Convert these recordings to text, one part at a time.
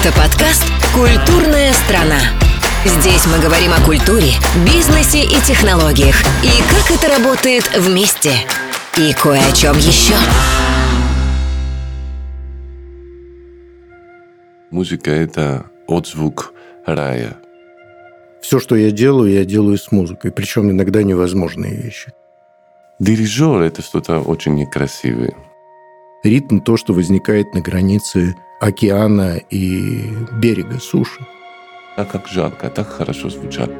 Это подкаст «Культурная страна». Здесь мы говорим о культуре, бизнесе и технологиях, и как это работает вместе. И кое о чем еще. Музыка — это отзвук рая. Все, что я делаю, я делаю с музыкой, причем иногда невозможные вещи. Дирижер — это что-то очень некрасивое. Ритм – то, что возникает на границе океана и берега суши. А как жарко, так хорошо звучат.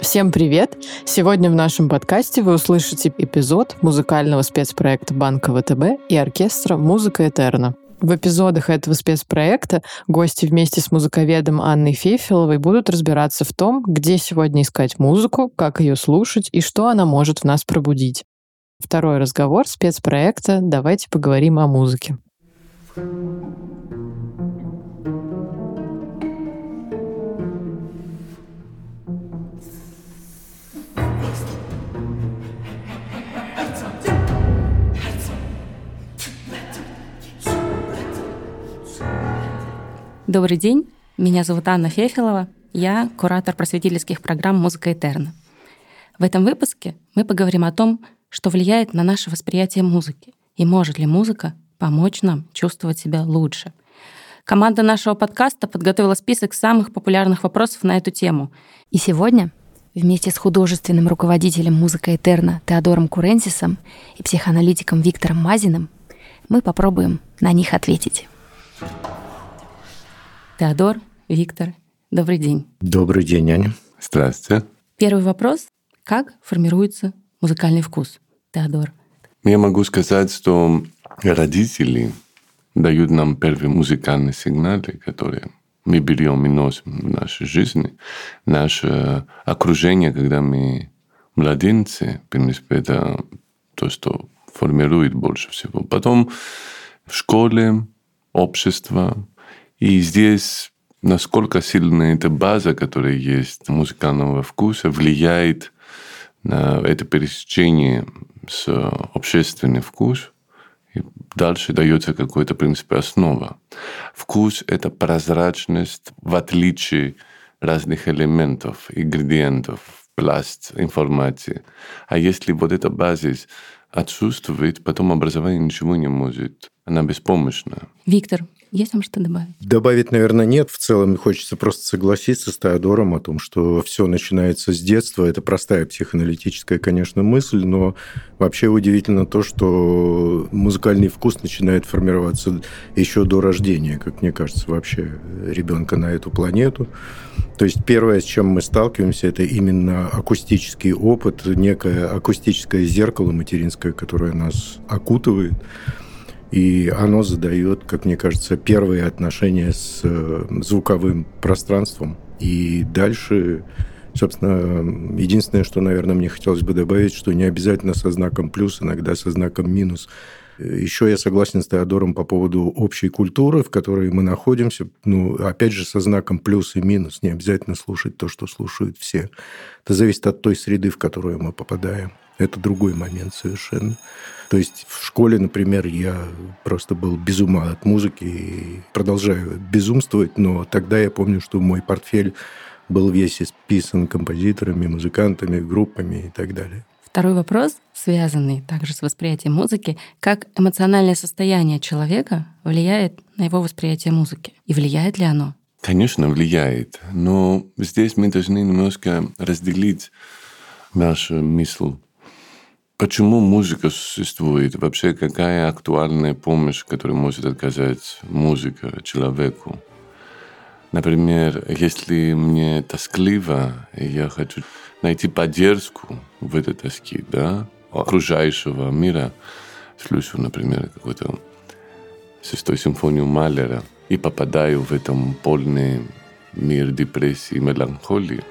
Всем привет! Сегодня в нашем подкасте вы услышите эпизод музыкального спецпроекта Банка ВТБ и оркестра «Музыка Этерна». В эпизодах этого спецпроекта гости вместе с музыковедом Анной Фефиловой будут разбираться в том, где сегодня искать музыку, как ее слушать и что она может в нас пробудить. Второй разговор спецпроекта «Давайте поговорим о музыке». Добрый день, меня зовут Анна Фефилова, я куратор просветительских программ «Музыка Этерна». В этом выпуске мы поговорим о том, что влияет на наше восприятие музыки и может ли музыка помочь нам чувствовать себя лучше. Команда нашего подкаста подготовила список самых популярных вопросов на эту тему. И сегодня вместе с художественным руководителем музыка Этерна Теодором Куренсисом и психоаналитиком Виктором Мазиным мы попробуем на них ответить. Теодор, Виктор, добрый день. Добрый день, Аня. Здравствуйте. Первый вопрос. Как формируется музыкальный вкус? Теодор. Я могу сказать, что родители дают нам первые музыкальные сигналы, которые мы берем и носим в нашей жизни. Наше окружение, когда мы младенцы, в принципе, это то, что формирует больше всего. Потом в школе, общество. И здесь насколько сильная эта база, которая есть музыкального вкуса, влияет это пересечение с общественным вкусом, и дальше дается какой-то, в принципе, основа. Вкус – это прозрачность в отличие разных элементов, ингредиентов, пласт информации. А если вот эта базис отсутствует, потом образование ничего не может. Она беспомощна. Виктор, есть вам что добавить? Добавить, наверное, нет. В целом хочется просто согласиться с Теодором о том, что все начинается с детства. Это простая психоаналитическая, конечно, мысль, но вообще удивительно то, что музыкальный вкус начинает формироваться еще до рождения, как мне кажется, вообще ребенка на эту планету. То есть первое, с чем мы сталкиваемся, это именно акустический опыт, некое акустическое зеркало материнское, которое нас окутывает. И оно задает, как мне кажется, первые отношения с э, звуковым пространством. И дальше, собственно, единственное, что, наверное, мне хотелось бы добавить, что не обязательно со знаком плюс, иногда со знаком минус. Еще я согласен с Теодором по поводу общей культуры, в которой мы находимся. Ну, опять же, со знаком плюс и минус. Не обязательно слушать то, что слушают все. Это зависит от той среды, в которую мы попадаем. Это другой момент совершенно. То есть в школе, например, я просто был без ума от музыки и продолжаю безумствовать, но тогда я помню, что мой портфель был весь исписан композиторами, музыкантами, группами и так далее. Второй вопрос, связанный также с восприятием музыки, как эмоциональное состояние человека влияет на его восприятие музыки? И влияет ли оно? Конечно, влияет. Но здесь мы должны немножко разделить нашу мысль Почему музыка существует? Вообще, какая актуальная помощь, которую может оказать музыка человеку? Например, если мне тоскливо, я хочу найти поддержку в этой тоске, да, окружающего мира, слышу, например, какую-то шестую симфонию Малера и попадаю в этом полный мир депрессии и меланхолии.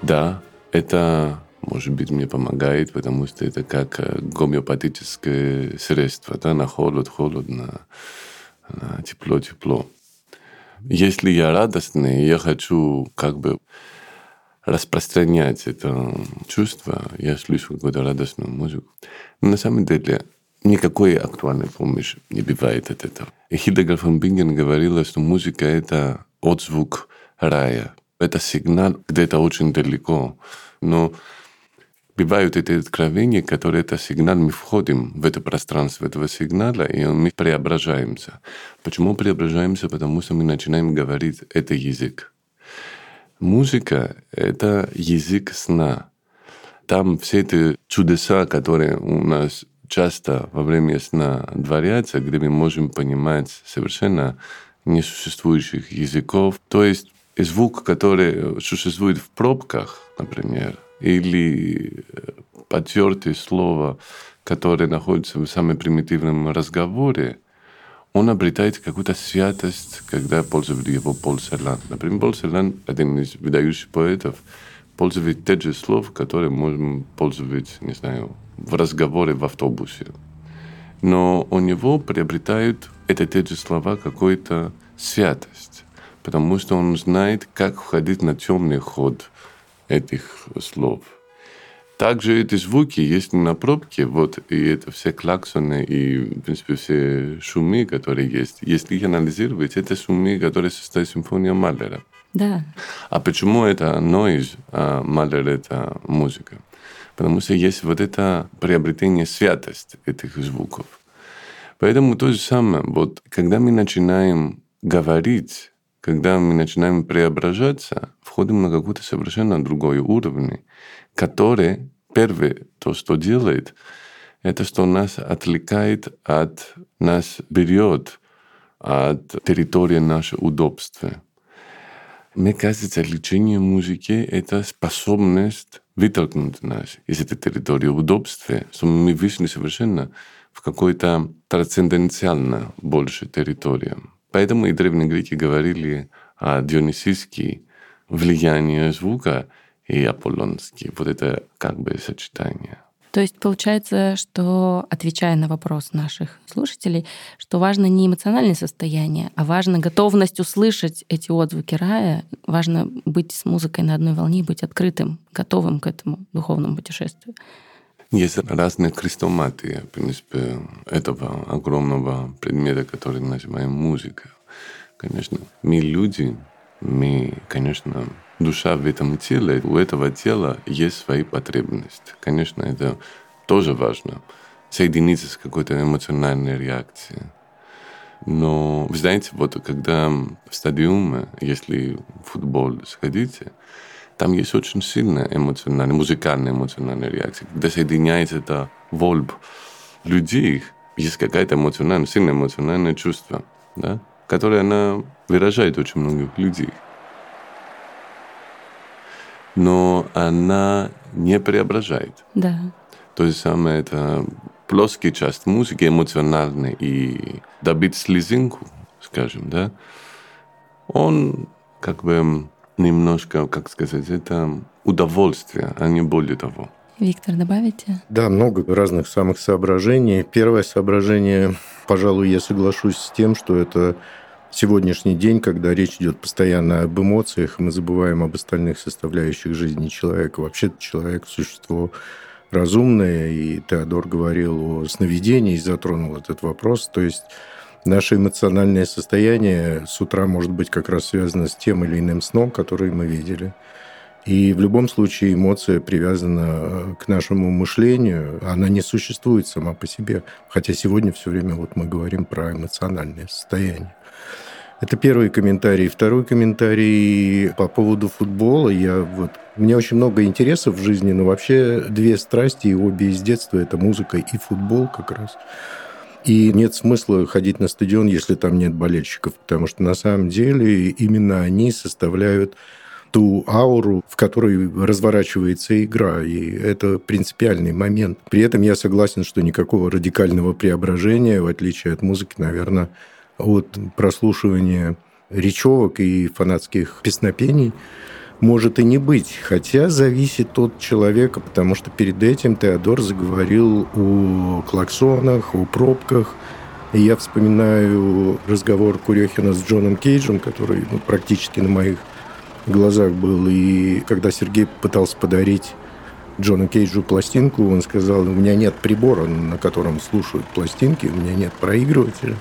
Да, это, может быть, мне помогает, потому что это как э, гомеопатическое средство, да, на холод, холодно, на тепло, тепло. Если я радостный, я хочу как бы распространять это чувство, я слышу какую-то радостную музыку. Но на самом деле никакой актуальной помощи не бывает от этого. И фон Бинген говорила, что музыка – это отзвук рая. Это сигнал где-то очень далеко. Но бывают эти откровения, которые это сигнал, мы входим в это пространство этого сигнала, и мы преображаемся. Почему преображаемся? Потому что мы начинаем говорить это язык. Музыка – это язык сна. Там все эти чудеса, которые у нас часто во время сна творятся, где мы можем понимать совершенно несуществующих языков. То есть звук, который существует в пробках, например, или э, потертое слово, которое находится в самом примитивном разговоре, он обретает какую-то святость, когда пользует его Пол Серлан. Например, Пол Серлан, один из выдающих поэтов, пользует те же слов, которые можем пользовать, не знаю, в разговоре в автобусе. Но у него приобретают это те же слова какую-то святость, потому что он знает, как входить на темный ход этих слов. Также эти звуки есть на пробке, вот, и это все клаксоны и, в принципе, все шумы, которые есть. Если их анализировать, это шумы, которые состоят симфония Малера. Да. А почему это noise, а Малер это музыка? Потому что есть вот это приобретение святости этих звуков. Поэтому то же самое, вот когда мы начинаем говорить, когда мы начинаем преображаться, входим на какой-то совершенно другой уровень, который первое, то, что делает, это что нас отвлекает от, нас берет от территории нашего удобства. Мне кажется, лечение музыки – это способность вытолкнуть нас из этой территории удобства, что мы вышли совершенно в какой-то трансцендентально больше территорию. Поэтому и древние греки говорили о дионисийском влиянии звука и аполлонский. Вот это как бы сочетание. То есть получается, что, отвечая на вопрос наших слушателей, что важно не эмоциональное состояние, а важно готовность услышать эти отзвуки рая, важно быть с музыкой на одной волне, быть открытым, готовым к этому духовному путешествию. Есть разные крестоматы, в принципе, этого огромного предмета, который называем музыка. Конечно, мы люди, мы, конечно, душа в этом теле, у этого тела есть свои потребности. Конечно, это тоже важно. Соединиться с какой-то эмоциональной реакцией. Но, вы знаете, вот когда в стадиуме, если в футбол сходите, там есть очень сильная эмоциональная, музыкальная эмоциональная реакция. Когда соединяется это вольб людей, есть какая-то эмоциональная, сильное эмоциональное чувство, да, которое она выражает очень многих людей но она не преображает. Да. То же самое это плоский часть музыки, эмоциональный, и добить слезинку, скажем, да, он как бы немножко, как сказать, это удовольствие, а не более того. Виктор, добавите? Да, много разных самых соображений. Первое соображение, пожалуй, я соглашусь с тем, что это сегодняшний день, когда речь идет постоянно об эмоциях, мы забываем об остальных составляющих жизни человека. Вообще человек – существо разумное, и Теодор говорил о сновидении, затронул этот вопрос. То есть наше эмоциональное состояние с утра может быть как раз связано с тем или иным сном, который мы видели. И в любом случае эмоция привязана к нашему мышлению, она не существует сама по себе. Хотя сегодня все время вот мы говорим про эмоциональное состояние. Это первый комментарий. Второй комментарий по поводу футбола. Я вот... У меня очень много интересов в жизни, но вообще две страсти, и обе из детства – это музыка и футбол как раз. И нет смысла ходить на стадион, если там нет болельщиков, потому что на самом деле именно они составляют ту ауру, в которой разворачивается игра. И это принципиальный момент. При этом я согласен, что никакого радикального преображения, в отличие от музыки, наверное, от прослушивания речевок и фанатских песнопений может и не быть, хотя зависит от человека, потому что перед этим Теодор заговорил о клаксонах, о пробках. И я вспоминаю разговор Курехина с Джоном Кейджем, который ну, практически на моих глазах был. И когда Сергей пытался подарить Джона Кейджу пластинку, он сказал, у меня нет прибора, на котором слушают пластинки, у меня нет проигрывателя.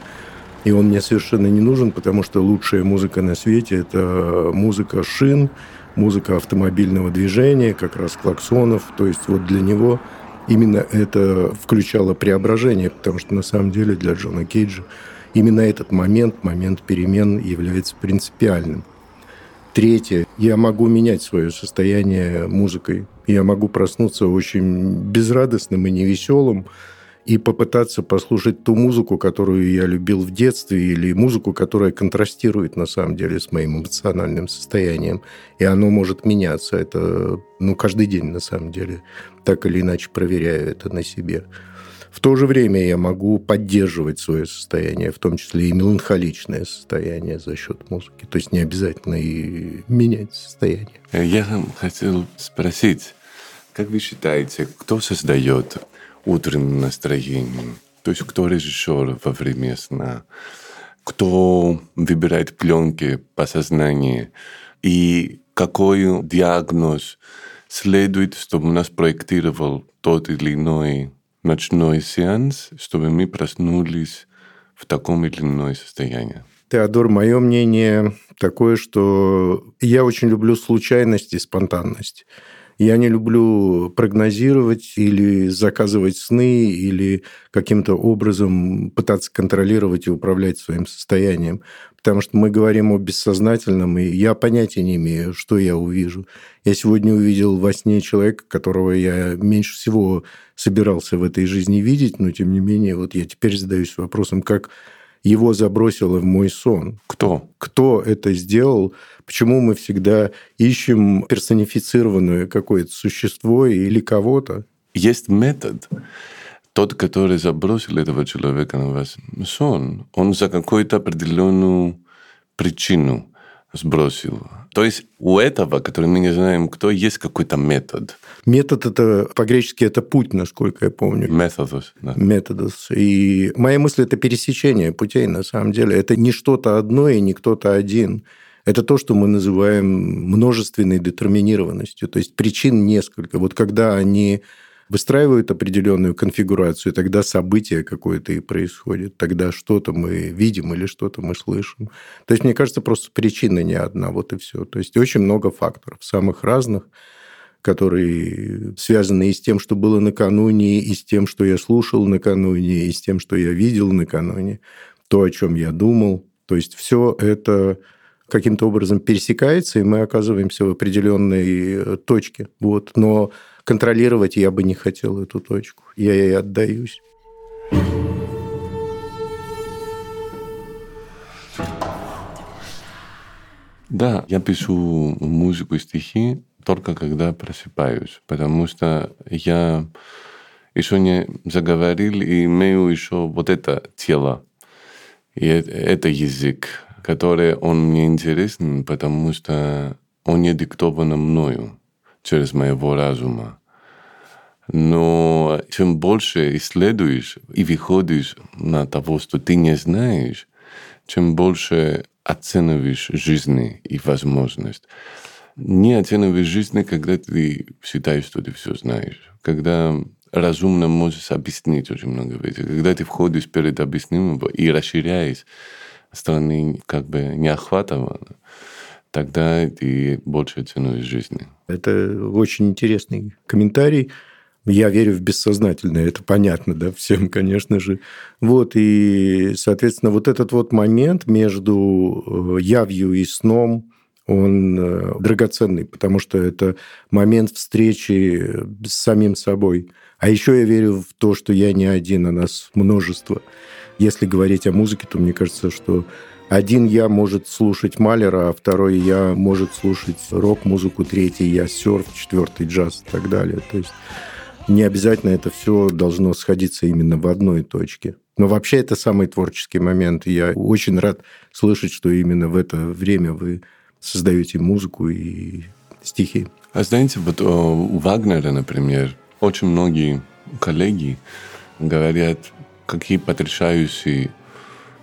И он мне совершенно не нужен, потому что лучшая музыка на свете – это музыка шин, музыка автомобильного движения, как раз клаксонов. То есть вот для него именно это включало преображение, потому что на самом деле для Джона Кейджа именно этот момент, момент перемен является принципиальным. Третье. Я могу менять свое состояние музыкой. Я могу проснуться очень безрадостным и невеселым, и попытаться послушать ту музыку, которую я любил в детстве, или музыку, которая контрастирует на самом деле с моим эмоциональным состоянием. И оно может меняться. Это ну, каждый день на самом деле. Так или иначе проверяю это на себе. В то же время я могу поддерживать свое состояние, в том числе и меланхоличное состояние за счет музыки. То есть не обязательно и менять состояние. Я хотел спросить, как вы считаете, кто создает утреннее настроение? То есть кто режиссер во время сна? Кто выбирает пленки по сознанию? И какой диагноз следует, чтобы у нас проектировал тот или иной ночной сеанс, чтобы мы проснулись в таком или ином состоянии. Теодор, мое мнение такое, что я очень люблю случайность и спонтанность. Я не люблю прогнозировать или заказывать сны, или каким-то образом пытаться контролировать и управлять своим состоянием. Потому что мы говорим о бессознательном, и я понятия не имею, что я увижу. Я сегодня увидел во сне человека, которого я меньше всего собирался в этой жизни видеть, но тем не менее, вот я теперь задаюсь вопросом, как его забросило в мой сон. Кто? Кто это сделал? Почему мы всегда ищем персонифицированное какое-то существо или кого-то? Есть метод. Тот, который забросил этого человека на вас сон, он за какую-то определенную причину сбросил. То есть у этого, который мы не знаем кто, есть какой-то метод. Метод это по-гречески это путь, насколько я помню. Методос. Да. Методос. И моя мысль это пересечение путей на самом деле. Это не что-то одно и не кто-то один. Это то, что мы называем множественной детерминированностью. То есть причин несколько. Вот когда они выстраивают определенную конфигурацию, тогда событие какое-то и происходит, тогда что-то мы видим или что-то мы слышим. То есть, мне кажется, просто причина не одна, вот и все. То есть, очень много факторов, самых разных, которые связаны и с тем, что было накануне, и с тем, что я слушал накануне, и с тем, что я видел накануне, то, о чем я думал. То есть, все это каким-то образом пересекается, и мы оказываемся в определенной точке. Вот. Но контролировать я бы не хотел эту точку. Я ей отдаюсь. Да, я пишу музыку и стихи только когда просыпаюсь, потому что я еще не заговорил и имею еще вот это тело, и это язык, который он мне интересен, потому что он не диктован мною через моего разума. Но чем больше исследуешь и выходишь на того, что ты не знаешь, чем больше оцениваешь жизни и возможность. Не оцениваешь жизнь, когда ты считаешь, что ты все знаешь. Когда разумно можешь объяснить очень много вещей. Когда ты входишь перед объяснением и расширяешь страны как бы неохватывано, тогда ты больше ценуешь жизни. Это очень интересный комментарий. Я верю в бессознательное, это понятно, да, всем, конечно же. Вот, и, соответственно, вот этот вот момент между э, явью и сном, он э, драгоценный, потому что это момент встречи с самим собой. А еще я верю в то, что я не один, а нас множество. Если говорить о музыке, то мне кажется, что один я может слушать Малера, а второй я может слушать рок-музыку, третий я серф, четвертый джаз и так далее. То есть не обязательно это все должно сходиться именно в одной точке. Но вообще это самый творческий момент. Я очень рад слышать, что именно в это время вы создаете музыку и стихи. А знаете, вот у Вагнера, например, очень многие коллеги говорят, какие потрясающие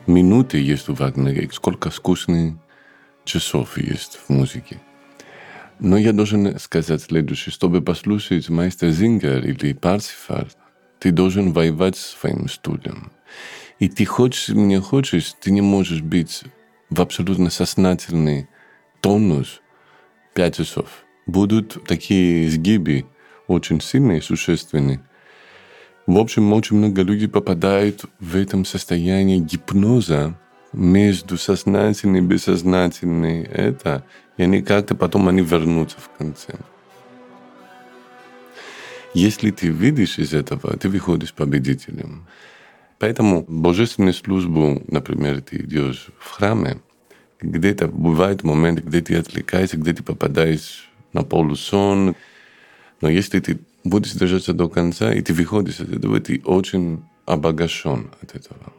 минуты есть у Вагнера, сколько скучных часов есть в музыке. Но я должен сказать следующее. Чтобы послушать мастер Зингер или Парсифар, ты должен воевать с своим студием. И ты хочешь, не хочешь, ты не можешь быть в абсолютно сознательный тонус пять часов. Будут такие сгибы очень сильные, существенные. В общем, очень много людей попадают в этом состояние гипноза между сознательным и бессознательным. Это, и они как-то потом они вернутся в конце. Если ты видишь из этого, ты выходишь победителем. Поэтому божественную службу, например, ты идешь в храме, где-то бывает момент, где ты отвлекаешься, где ты попадаешь на полусон. Но если ты будешь держаться до конца, и ты выходишь от этого, ты очень обогащен от этого.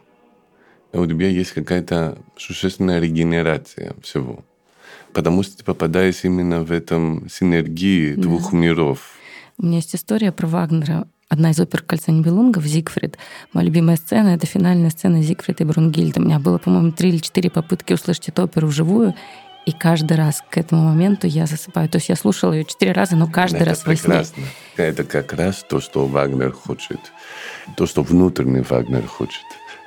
И у тебя есть какая-то существенная регенерация всего. Потому что ты попадаешь именно в этом синергии двух миров. У меня есть история про Вагнера. Одна из опер «Кольца Нибелунгов» «Зигфрид». Моя любимая сцена — это финальная сцена Зигфрида и Брунгильда. У меня было, по-моему, три или четыре попытки услышать эту оперу вживую, и каждый раз к этому моменту я засыпаю. То есть я слушала ее четыре раза, но каждый это раз прекрасно. во сне. Это как раз то, что Вагнер хочет. То, что внутренний Вагнер хочет.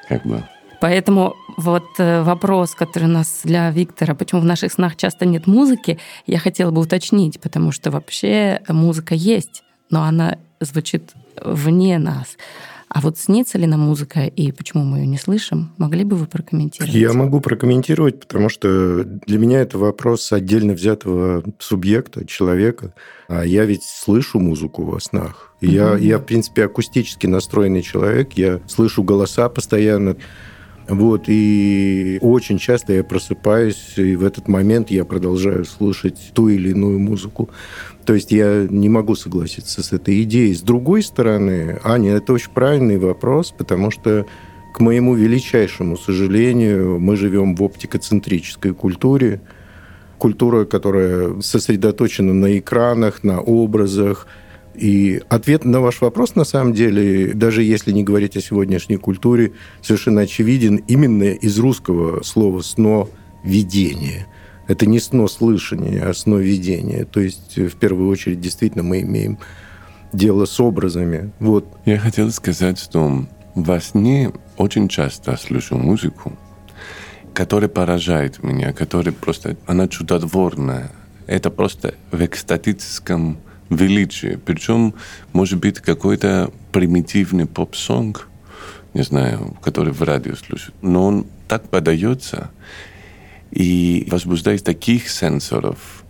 Как бы. Поэтому вот э, вопрос, который у нас для Виктора, почему в наших снах часто нет музыки, я хотела бы уточнить, потому что вообще музыка есть, но она звучит вне нас. А вот снится ли нам музыка и почему мы ее не слышим, могли бы вы прокомментировать? Я могу прокомментировать, потому что для меня это вопрос отдельно взятого субъекта, человека. А я ведь слышу музыку во снах. Я, я, в принципе, акустически настроенный человек. Я слышу голоса постоянно. Вот, и очень часто я просыпаюсь, и в этот момент я продолжаю слушать ту или иную музыку. То есть я не могу согласиться с этой идеей. С другой стороны, Аня, это очень правильный вопрос, потому что, к моему величайшему сожалению, мы живем в оптикоцентрической культуре, культура, которая сосредоточена на экранах, на образах, и ответ на ваш вопрос, на самом деле, даже если не говорить о сегодняшней культуре, совершенно очевиден именно из русского слова «сно-видение». Это не сно-слышание, а сно-видение. То есть, в первую очередь, действительно, мы имеем дело с образами. Вот. Я хотел сказать, что во сне очень часто слышу музыку, которая поражает меня, которая просто, она чудотворная. Это просто в экстатическом величие. Причем, может быть, какой-то примитивный поп-сонг, не знаю, который в радио слушают. Но он так подается и возбуждает таких сенсоров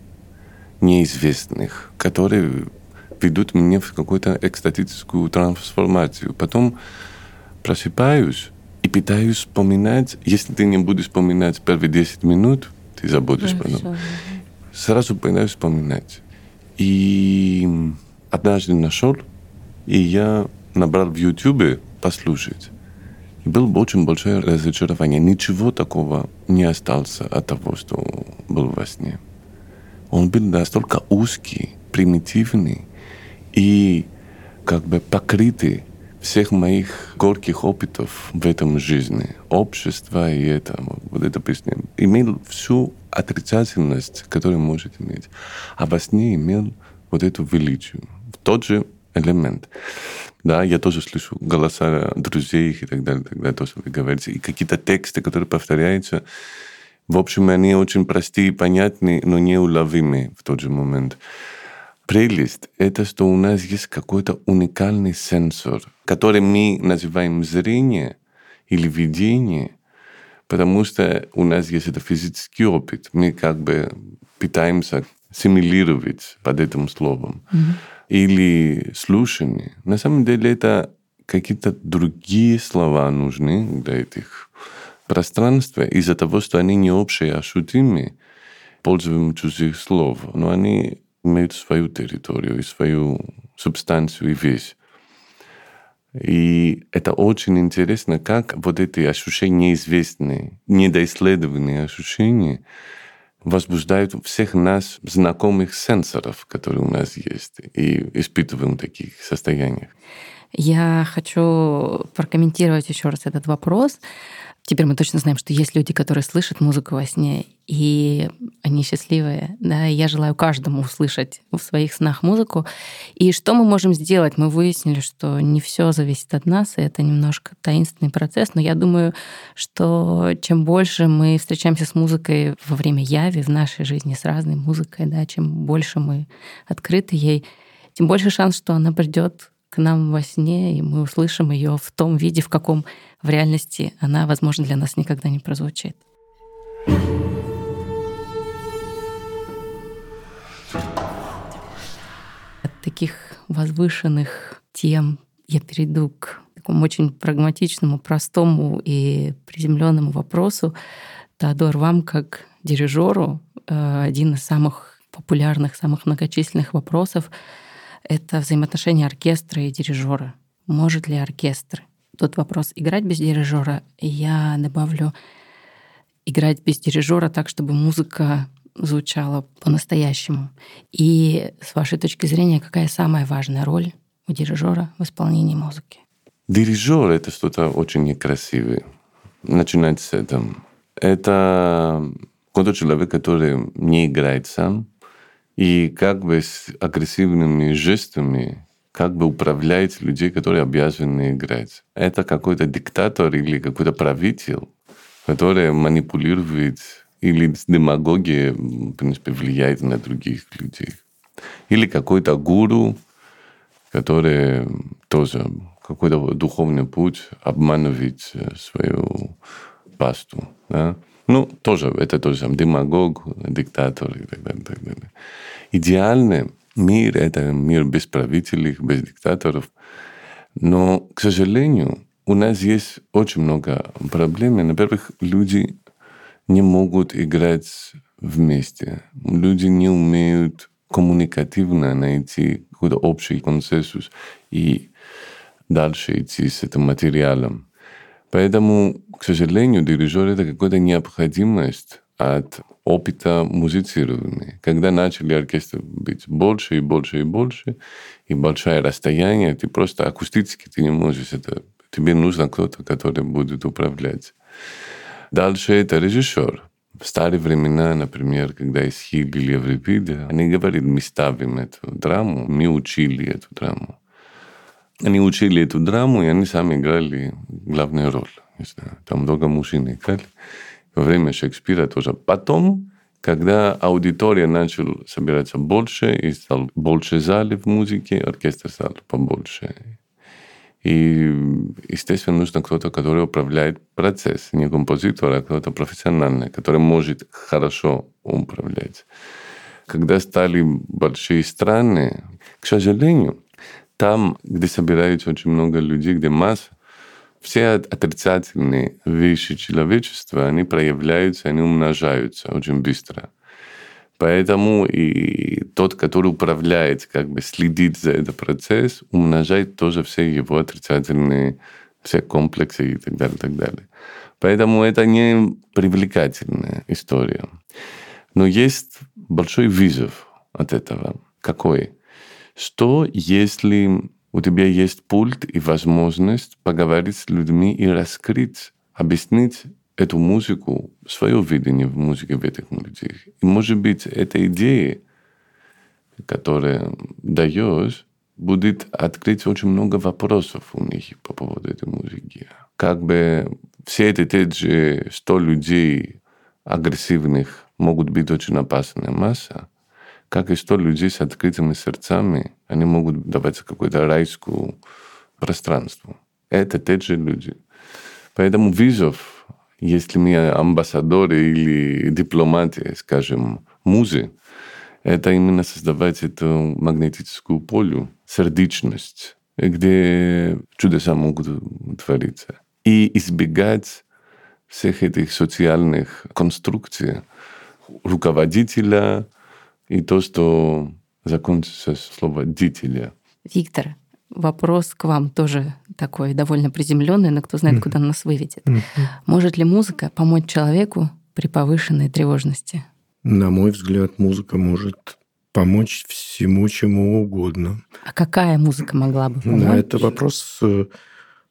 неизвестных, которые ведут меня в какую-то экстатическую трансформацию. Потом просыпаюсь и пытаюсь вспоминать. Если ты не будешь вспоминать первые 10 минут, ты забудешь потом. Сразу пытаюсь вспоминать. И однажды нашел, и я набрал в Ютубе послушать. И было очень большое разочарование. Ничего такого не осталось от того, что был во сне. Он был настолько узкий, примитивный и как бы покрытый всех моих горьких опытов в этом жизни, общество и это, вот эта песня, имел всю отрицательность, которую может иметь. А во сне имел вот эту величию. Тот же элемент. Да, я тоже слышу голоса друзей и так далее, так далее, то, что вы говорите. И какие-то тексты, которые повторяются. В общем, они очень простые и понятные, но неуловимые в тот же момент. Прелесть — это что у нас есть какой-то уникальный сенсор, который мы называем зрение или видение, потому что у нас есть это физический опыт. Мы как бы пытаемся симулировать под этим словом. Mm-hmm. Или слушание. На самом деле это какие-то другие слова нужны для этих пространств из-за того, что они не общие, а ощутимые, пользуем чужих слов. Но они имеют свою территорию и свою субстанцию и весь. И это очень интересно, как вот эти ощущения неизвестные, недоисследованные ощущения возбуждают всех нас знакомых сенсоров, которые у нас есть, и испытываем в таких состояниях. Я хочу прокомментировать еще раз этот вопрос. Теперь мы точно знаем, что есть люди, которые слышат музыку во сне, и они счастливые. Да, и я желаю каждому услышать в своих снах музыку. И что мы можем сделать? Мы выяснили, что не все зависит от нас, и это немножко таинственный процесс. Но я думаю, что чем больше мы встречаемся с музыкой во время яви в нашей жизни, с разной музыкой, да, чем больше мы открыты ей, тем больше шанс, что она придет к нам во сне, и мы услышим ее в том виде, в каком в реальности она, возможно, для нас никогда не прозвучит. От таких возвышенных тем я перейду к такому очень прагматичному, простому и приземленному вопросу. Теодор, вам как дирижеру э, один из самых популярных, самых многочисленных вопросов это взаимоотношения оркестра и дирижера. Может ли оркестр? Тот вопрос играть без дирижера, я добавлю играть без дирижера так, чтобы музыка звучала по-настоящему. И с вашей точки зрения, какая самая важная роль у дирижера в исполнении музыки? Дирижер — это что-то очень некрасивое. Начинать с этого. Это тот человек, который не играет сам, и как бы с агрессивными жестами как бы управляет людей, которые обязаны играть. Это какой-то диктатор или какой-то правитель, который манипулирует или с демагогией, в принципе, влияет на других людей. Или какой-то гуру, который тоже какой-то духовный путь обманывает свою пасту. Да? Ну, тоже, это тоже сам демагог, диктатор и так далее. Так далее. Идеальный мир – это мир без правителей, без диктаторов. Но, к сожалению, у нас есть очень много проблем. Во-первых, люди не могут играть вместе. Люди не умеют коммуникативно найти какой-то общий консенсус и дальше идти с этим материалом. Поэтому, к сожалению, дирижер — это какая-то необходимость от опыта музицирования. Когда начали оркестры быть больше и больше и больше, и большое расстояние, ты просто акустически ты не можешь это... Тебе нужно кто-то, который будет управлять. Дальше это режиссер. В старые времена, например, когда Исхиль или Еврипида, они говорили, мы ставим эту драму, мы учили эту драму. Они учили эту драму, и они сами играли главную роль. Там много мужчин играли во время Шекспира тоже. Потом, когда аудитория начала собираться больше, и стал больше залов в музыке, оркестр стал побольше. И, естественно, нужно кто-то, который управляет процесс, не композитор, а кто-то профессиональный, который может хорошо управлять. Когда стали большие страны, к сожалению, там, где собираются очень много людей, где масса, все отрицательные вещи человечества, они проявляются, они умножаются очень быстро. Поэтому и тот, который управляет, как бы следит за этот процесс, умножает тоже все его отрицательные все комплексы и так далее, и так далее. Поэтому это не привлекательная история. Но есть большой вызов от этого. Какой? Что если у тебя есть пульт и возможность поговорить с людьми и раскрыть, объяснить эту музыку, свое видение в музыке в этих людях. И, может быть, эта идея, которая даешь, будет открыть очень много вопросов у них по поводу этой музыки. Как бы все эти те же 100 людей агрессивных могут быть очень опасная масса, как и 100 людей с открытыми сердцами, они могут давать какое-то райское пространство. Это те же люди. Поэтому вызов, если мы амбассадоры или дипломаты, скажем, музы, это именно создавать эту магнетическую полю, сердечность, где чудеса могут твориться. И избегать всех этих социальных конструкций руководителя, и то, что закончится слово «дителя». Виктор, вопрос к вам тоже такой довольно приземленный, но кто знает, куда нас выведет. Может ли музыка помочь человеку при повышенной тревожности? На мой взгляд, музыка может помочь всему, чему угодно. А какая музыка могла бы помочь? Это вопрос э,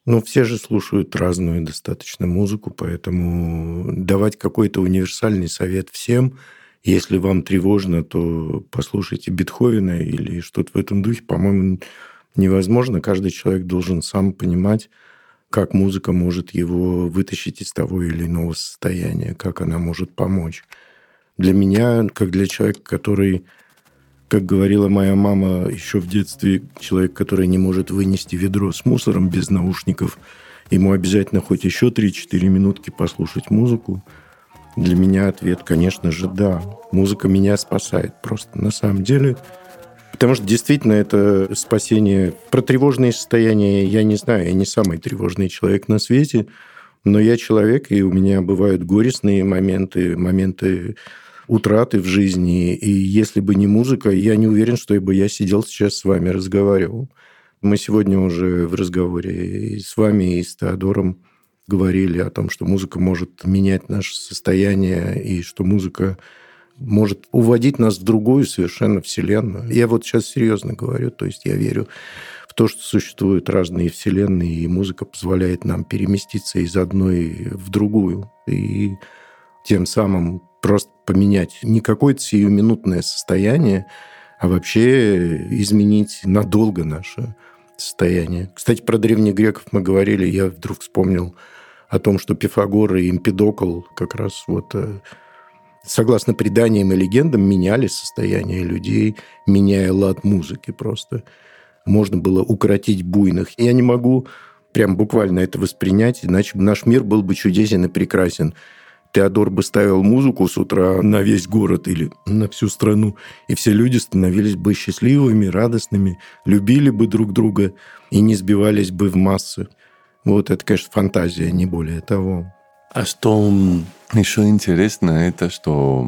Ну, все же слушают разную достаточно музыку, поэтому давать какой-то универсальный совет всем, если вам тревожно, то послушайте Бетховена или что-то в этом духе, по-моему, невозможно. Каждый человек должен сам понимать, как музыка может его вытащить из того или иного состояния, как она может помочь. Для меня, как для человека, который как говорила моя мама еще в детстве, человек, который не может вынести ведро с мусором без наушников, ему обязательно хоть еще 3-4 минутки послушать музыку. Для меня ответ, конечно же, да. Музыка меня спасает просто на самом деле. Потому что действительно это спасение. Про тревожные состояния я не знаю, я не самый тревожный человек на свете, но я человек, и у меня бывают горестные моменты, моменты утраты в жизни. И если бы не музыка, я не уверен, что бы я сидел сейчас с вами разговаривал. Мы сегодня уже в разговоре и с вами, и с Теодором говорили о том, что музыка может менять наше состояние, и что музыка может уводить нас в другую совершенно вселенную. Я вот сейчас серьезно говорю, то есть я верю в то, что существуют разные вселенные, и музыка позволяет нам переместиться из одной в другую. И тем самым просто поменять не какое-то сиюминутное состояние, а вообще изменить надолго наше состояние. Кстати, про древних греков мы говорили, я вдруг вспомнил о том, что Пифагор и Эмпидокл как раз вот э, согласно преданиям и легендам, меняли состояние людей, меняя лад музыки просто. Можно было укротить буйных. Я не могу прям буквально это воспринять, иначе наш мир был бы чудесен и прекрасен. Теодор бы ставил музыку с утра на весь город или на всю страну, и все люди становились бы счастливыми, радостными, любили бы друг друга и не сбивались бы в массы. Вот это, конечно, фантазия, не более того. А что еще интересно, это что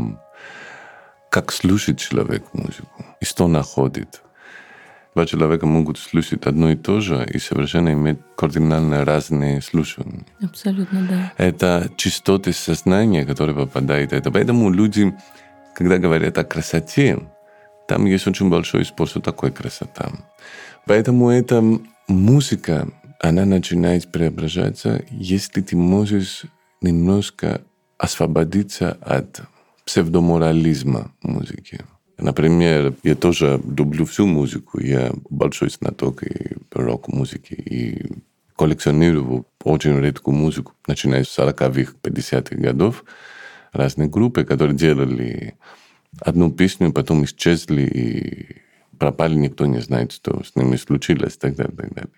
как слушает человек музыку и что находит два человека могут слушать одно и то же и совершенно иметь кардинально разные слушания. Абсолютно, да. Это частоты сознания, которые попадают. Это поэтому люди, когда говорят о красоте, там есть очень большой спор, что такое красота. Поэтому эта музыка, она начинает преображаться, если ты можешь немножко освободиться от псевдоморализма музыки. Например, я тоже люблю всю музыку. Я большой знаток и рок-музыки. И коллекционирую очень редкую музыку, начиная с 40-х, 50-х годов. Разные группы, которые делали одну песню, потом исчезли и пропали, никто не знает, что с ними случилось, и так далее, так далее.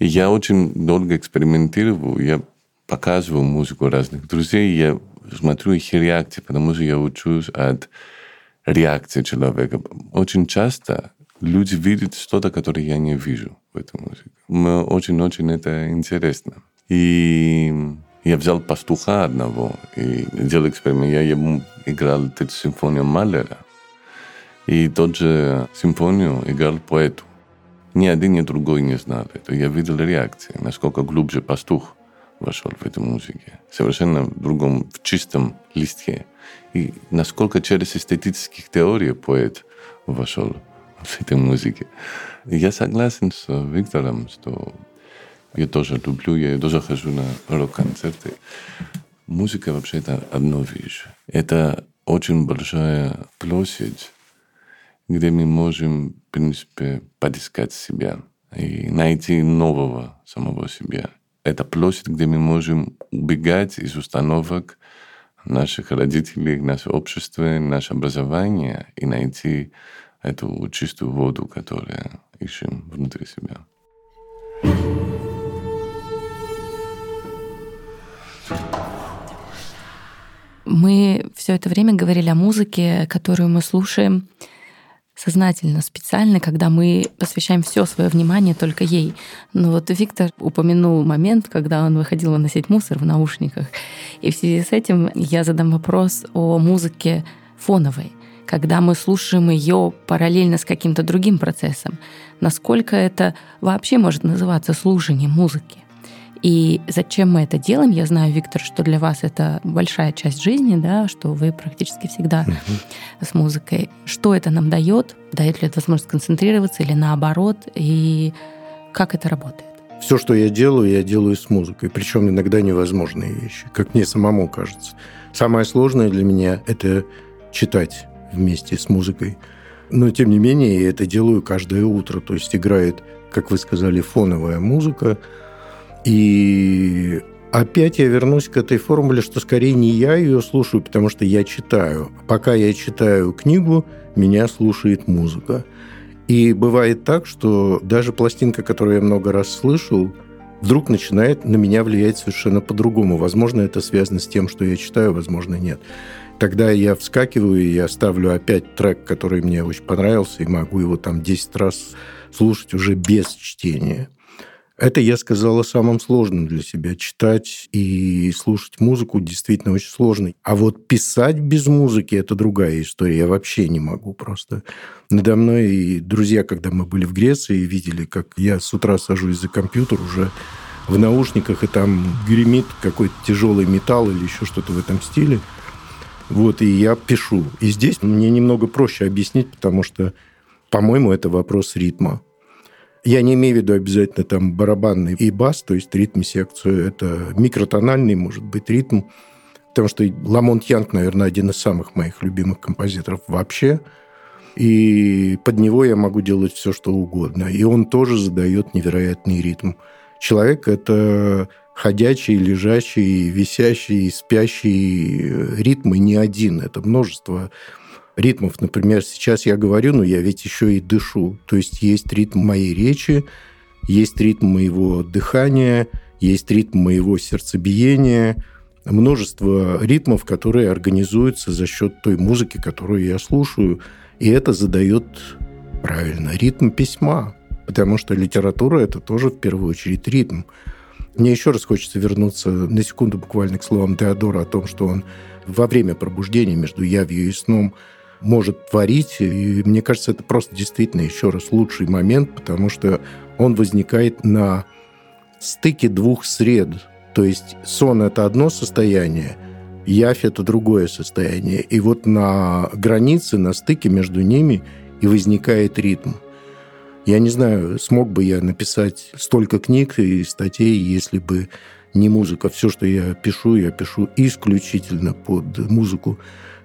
И я очень долго экспериментирую, я показываю музыку разных друзей, я смотрю их реакции, потому что я учусь от реакции человека. Очень часто люди видят что-то, которое я не вижу в этой музыке. Мне очень-очень это интересно. И я взял пастуха одного и делал эксперимент. Я ему играл эту симфонию Малера. И тот же симфонию играл поэту. Ни один, ни другой не знал это. Я видел реакции, насколько глубже пастух вошел в эту музыку. Совершенно в другом, в чистом листке. И насколько через эстетических теорий поэт вошел в этой музыке. Я согласен с Виктором, что я тоже люблю, я тоже хожу на рок-концерты. Музыка вообще это одно вещь. Это очень большая площадь, где мы можем, в принципе, подискать себя и найти нового самого себя. Это площадь, где мы можем убегать из установок, наших родителей, наше общество, наше образование и найти эту чистую воду, которую ищем внутри себя. Мы все это время говорили о музыке, которую мы слушаем сознательно, специально, когда мы посвящаем все свое внимание только ей. Но вот Виктор упомянул момент, когда он выходил выносить мусор в наушниках. И в связи с этим я задам вопрос о музыке фоновой когда мы слушаем ее параллельно с каким-то другим процессом. Насколько это вообще может называться слушанием музыки? И зачем мы это делаем? Я знаю, Виктор, что для вас это большая часть жизни, да, что вы практически всегда с музыкой. Что это нам дает? Дает ли это возможность концентрироваться или наоборот? И как это работает? все, что я делаю, я делаю с музыкой. Причем иногда невозможные вещи, как мне самому кажется. Самое сложное для меня – это читать вместе с музыкой. Но, тем не менее, я это делаю каждое утро. То есть играет, как вы сказали, фоновая музыка. И опять я вернусь к этой формуле, что скорее не я ее слушаю, потому что я читаю. Пока я читаю книгу, меня слушает музыка. И бывает так, что даже пластинка, которую я много раз слышал, вдруг начинает на меня влиять совершенно по-другому. Возможно, это связано с тем, что я читаю, возможно, нет. Тогда я вскакиваю, и я ставлю опять трек, который мне очень понравился, и могу его там 10 раз слушать уже без чтения. Это, я сказала, самым сложным для себя. Читать и слушать музыку действительно очень сложно. А вот писать без музыки – это другая история. Я вообще не могу просто. Надо мной и друзья, когда мы были в Греции, видели, как я с утра сажусь за компьютер уже в наушниках, и там гремит какой-то тяжелый металл или еще что-то в этом стиле. Вот, и я пишу. И здесь мне немного проще объяснить, потому что, по-моему, это вопрос ритма. Я не имею в виду обязательно там барабанный и бас, то есть ритм-секцию. Это микротональный, может быть, ритм. Потому что Ламонт Янг, наверное, один из самых моих любимых композиторов вообще. И под него я могу делать все, что угодно. И он тоже задает невероятный ритм. Человек – это ходячий, лежащий, висящий, спящий ритм, и не один. Это множество ритмов. Например, сейчас я говорю, но я ведь еще и дышу. То есть есть ритм моей речи, есть ритм моего дыхания, есть ритм моего сердцебиения, множество ритмов, которые организуются за счет той музыки, которую я слушаю. И это задает, правильно, ритм письма. Потому что литература – это тоже в первую очередь ритм. Мне еще раз хочется вернуться на секунду буквально к словам Теодора о том, что он во время пробуждения между явью и сном – может творить. И мне кажется, это просто действительно еще раз лучший момент, потому что он возникает на стыке двух сред. То есть сон – это одно состояние, явь – это другое состояние. И вот на границе, на стыке между ними и возникает ритм. Я не знаю, смог бы я написать столько книг и статей, если бы не музыка. Все, что я пишу, я пишу исключительно под музыку.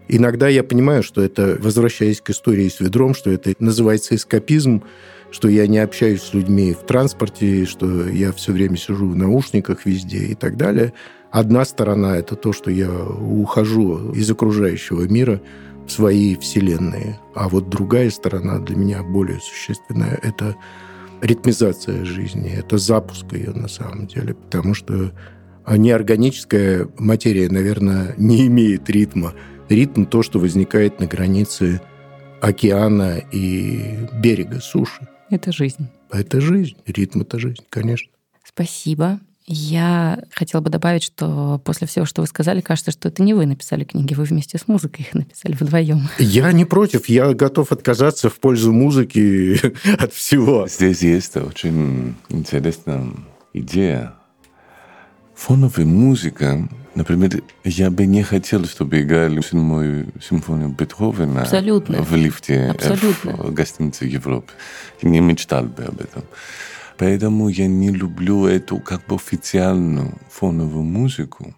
Иногда я понимаю, что это, возвращаясь к истории с ведром, что это называется эскапизм, что я не общаюсь с людьми в транспорте, что я все время сижу в наушниках везде и так далее. Одна сторона – это то, что я ухожу из окружающего мира в свои вселенные. А вот другая сторона для меня более существенная – это ритмизация жизни, это запуск ее на самом деле, потому что неорганическая материя, наверное, не имеет ритма – Ритм – то, что возникает на границе океана и берега суши. Это жизнь. Это жизнь. Ритм – это жизнь, конечно. Спасибо. Я хотела бы добавить, что после всего, что вы сказали, кажется, что это не вы написали книги, вы вместе с музыкой их написали вдвоем. Я не против, я готов отказаться в пользу музыки от всего. Здесь есть очень интересная идея. Фоновая музыка Например, я бы не хотел, чтобы играли седьмую симфонию Бетховена Абсолютно. в лифте Абсолютно. в гостинице Европы. Не мечтал бы об этом. Поэтому я не люблю эту как бы официальную фоновую музыку,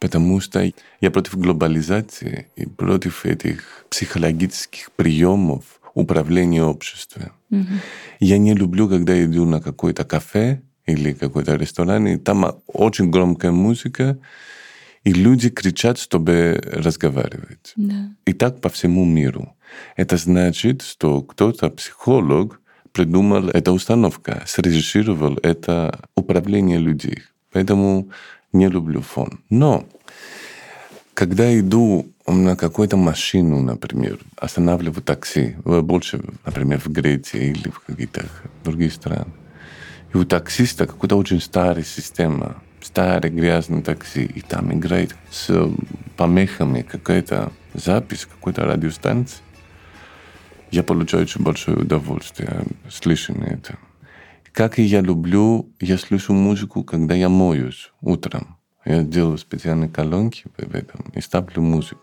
потому что я против глобализации и против этих психологических приемов управления обществом. Угу. Я не люблю, когда иду на какое-то кафе или какой-то ресторан, и там очень громкая музыка, и люди кричат, чтобы разговаривать. Да. И так по всему миру. Это значит, что кто-то, психолог, придумал эту установку, срежиссировал это управление людей. Поэтому не люблю фон. Но когда иду на какую-то машину, например, останавливаю такси, больше, например, в Греции или в каких-то других странах, и у таксиста какая-то очень старая система старый грязный такси, и там играет с помехами какая-то запись какой-то радиостанции, я получаю очень большое удовольствие, слыша это. Как и я люблю, я слышу музыку, когда я моюсь утром. Я делаю специальные колонки в этом и ставлю музыку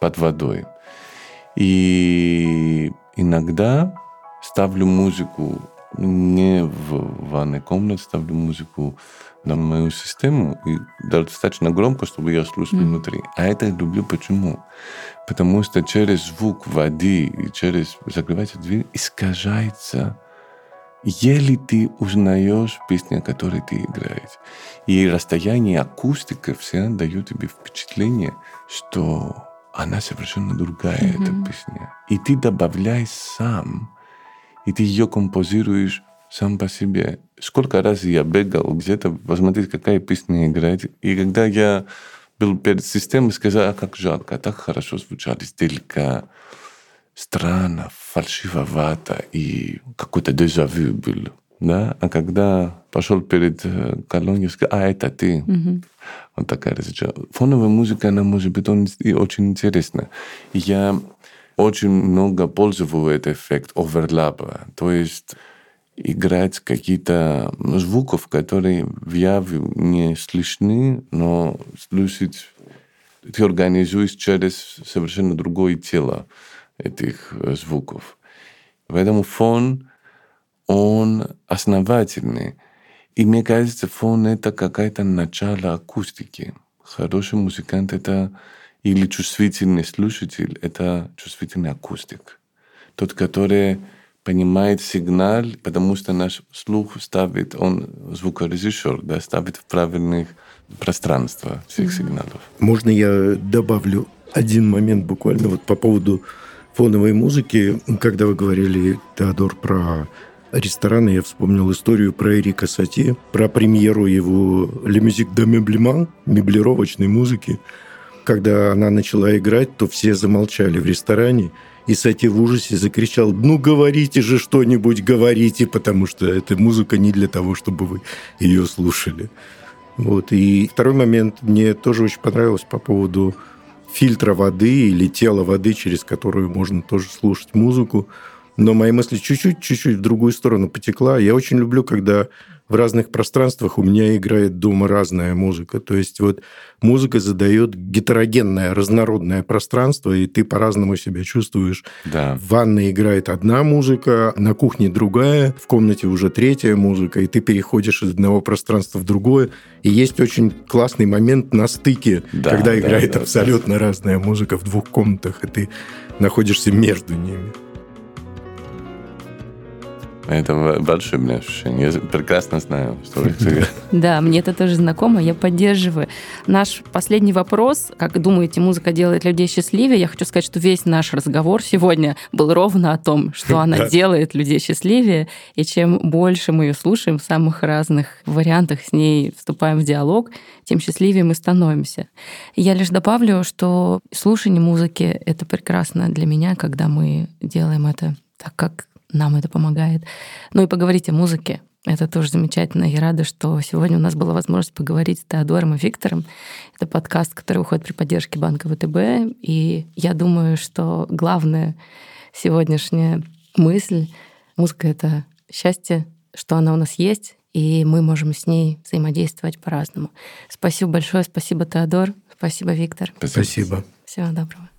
под водой. И иногда ставлю музыку не в ванной комнате ставлю музыку на мою систему, и достаточно громко, чтобы я слушал mm. внутри. А это люблю почему? Потому что через звук воды и через закрывается дверь искажается еле ты узнаешь песню, которую ты играешь. И расстояние акустика вся дает тебе впечатление, что она совершенно другая, mm-hmm. эта песня. И ты добавляешь сам, и ты ее композируешь сам по себе. Сколько раз я бегал где-то посмотреть, какая песня играет. И когда я был перед системой, сказал, а как жарко, так хорошо звучали издалека. Странно, фальшивовато, и какой-то дежавю был. Да? А когда пошел перед э, колонией, сказал, а это ты. Угу. Вот такая различия. Фоновая музыка, она может быть очень интересна. Я очень много пользовал этот эффект оверлапа. То есть играть какие-то звуков, которые в яве не слышны, но слышать ты организуешь через совершенно другое тело этих звуков. Поэтому фон, он основательный. И мне кажется, фон — это какая-то начало акустики. Хороший музыкант — это или чувствительный слушатель — это чувствительный акустик. Тот, который понимает сигнал, потому что наш слух ставит, он звукорежиссер, да, ставит в правильных пространства всех сигналов. Можно я добавлю один момент буквально вот по поводу фоновой музыки. Когда вы говорили, Теодор, про рестораны, я вспомнил историю про Эрика Сати, про премьеру его «Le Musique de Meublement», меблировочной музыки. Когда она начала играть, то все замолчали в ресторане, и Сати в ужасе закричал, ну говорите же что-нибудь, говорите, потому что эта музыка не для того, чтобы вы ее слушали. Вот. И второй момент мне тоже очень понравилось по поводу фильтра воды или тела воды, через которую можно тоже слушать музыку. Но мои мысли чуть-чуть, чуть-чуть в другую сторону потекла. Я очень люблю, когда в разных пространствах у меня играет дома разная музыка. То есть вот музыка задает гетерогенное, разнородное пространство, и ты по-разному себя чувствуешь. Да. В ванной играет одна музыка, на кухне другая, в комнате уже третья музыка, и ты переходишь из одного пространства в другое. И есть очень классный момент на стыке, да, когда да, играет да, абсолютно да. разная музыка в двух комнатах, и ты находишься между ними. Это большое мне ощущение. Я прекрасно знаю, что это. Да, мне это тоже знакомо, я поддерживаю. Наш последний вопрос. Как думаете, музыка делает людей счастливее? Я хочу сказать, что весь наш разговор сегодня был ровно о том, что она делает людей счастливее, и чем больше мы ее слушаем в самых разных вариантах, с ней вступаем в диалог, тем счастливее мы становимся. Я лишь добавлю, что слушание музыки — это прекрасно для меня, когда мы делаем это так, как нам это помогает. Ну и поговорить о музыке. Это тоже замечательно. Я рада, что сегодня у нас была возможность поговорить с Теодором и Виктором. Это подкаст, который выходит при поддержке банка ВТБ. И я думаю, что главная сегодняшняя мысль — музыка — это счастье, что она у нас есть, и мы можем с ней взаимодействовать по-разному. Спасибо большое, спасибо, Теодор, спасибо, Виктор. Спасибо. Всего доброго.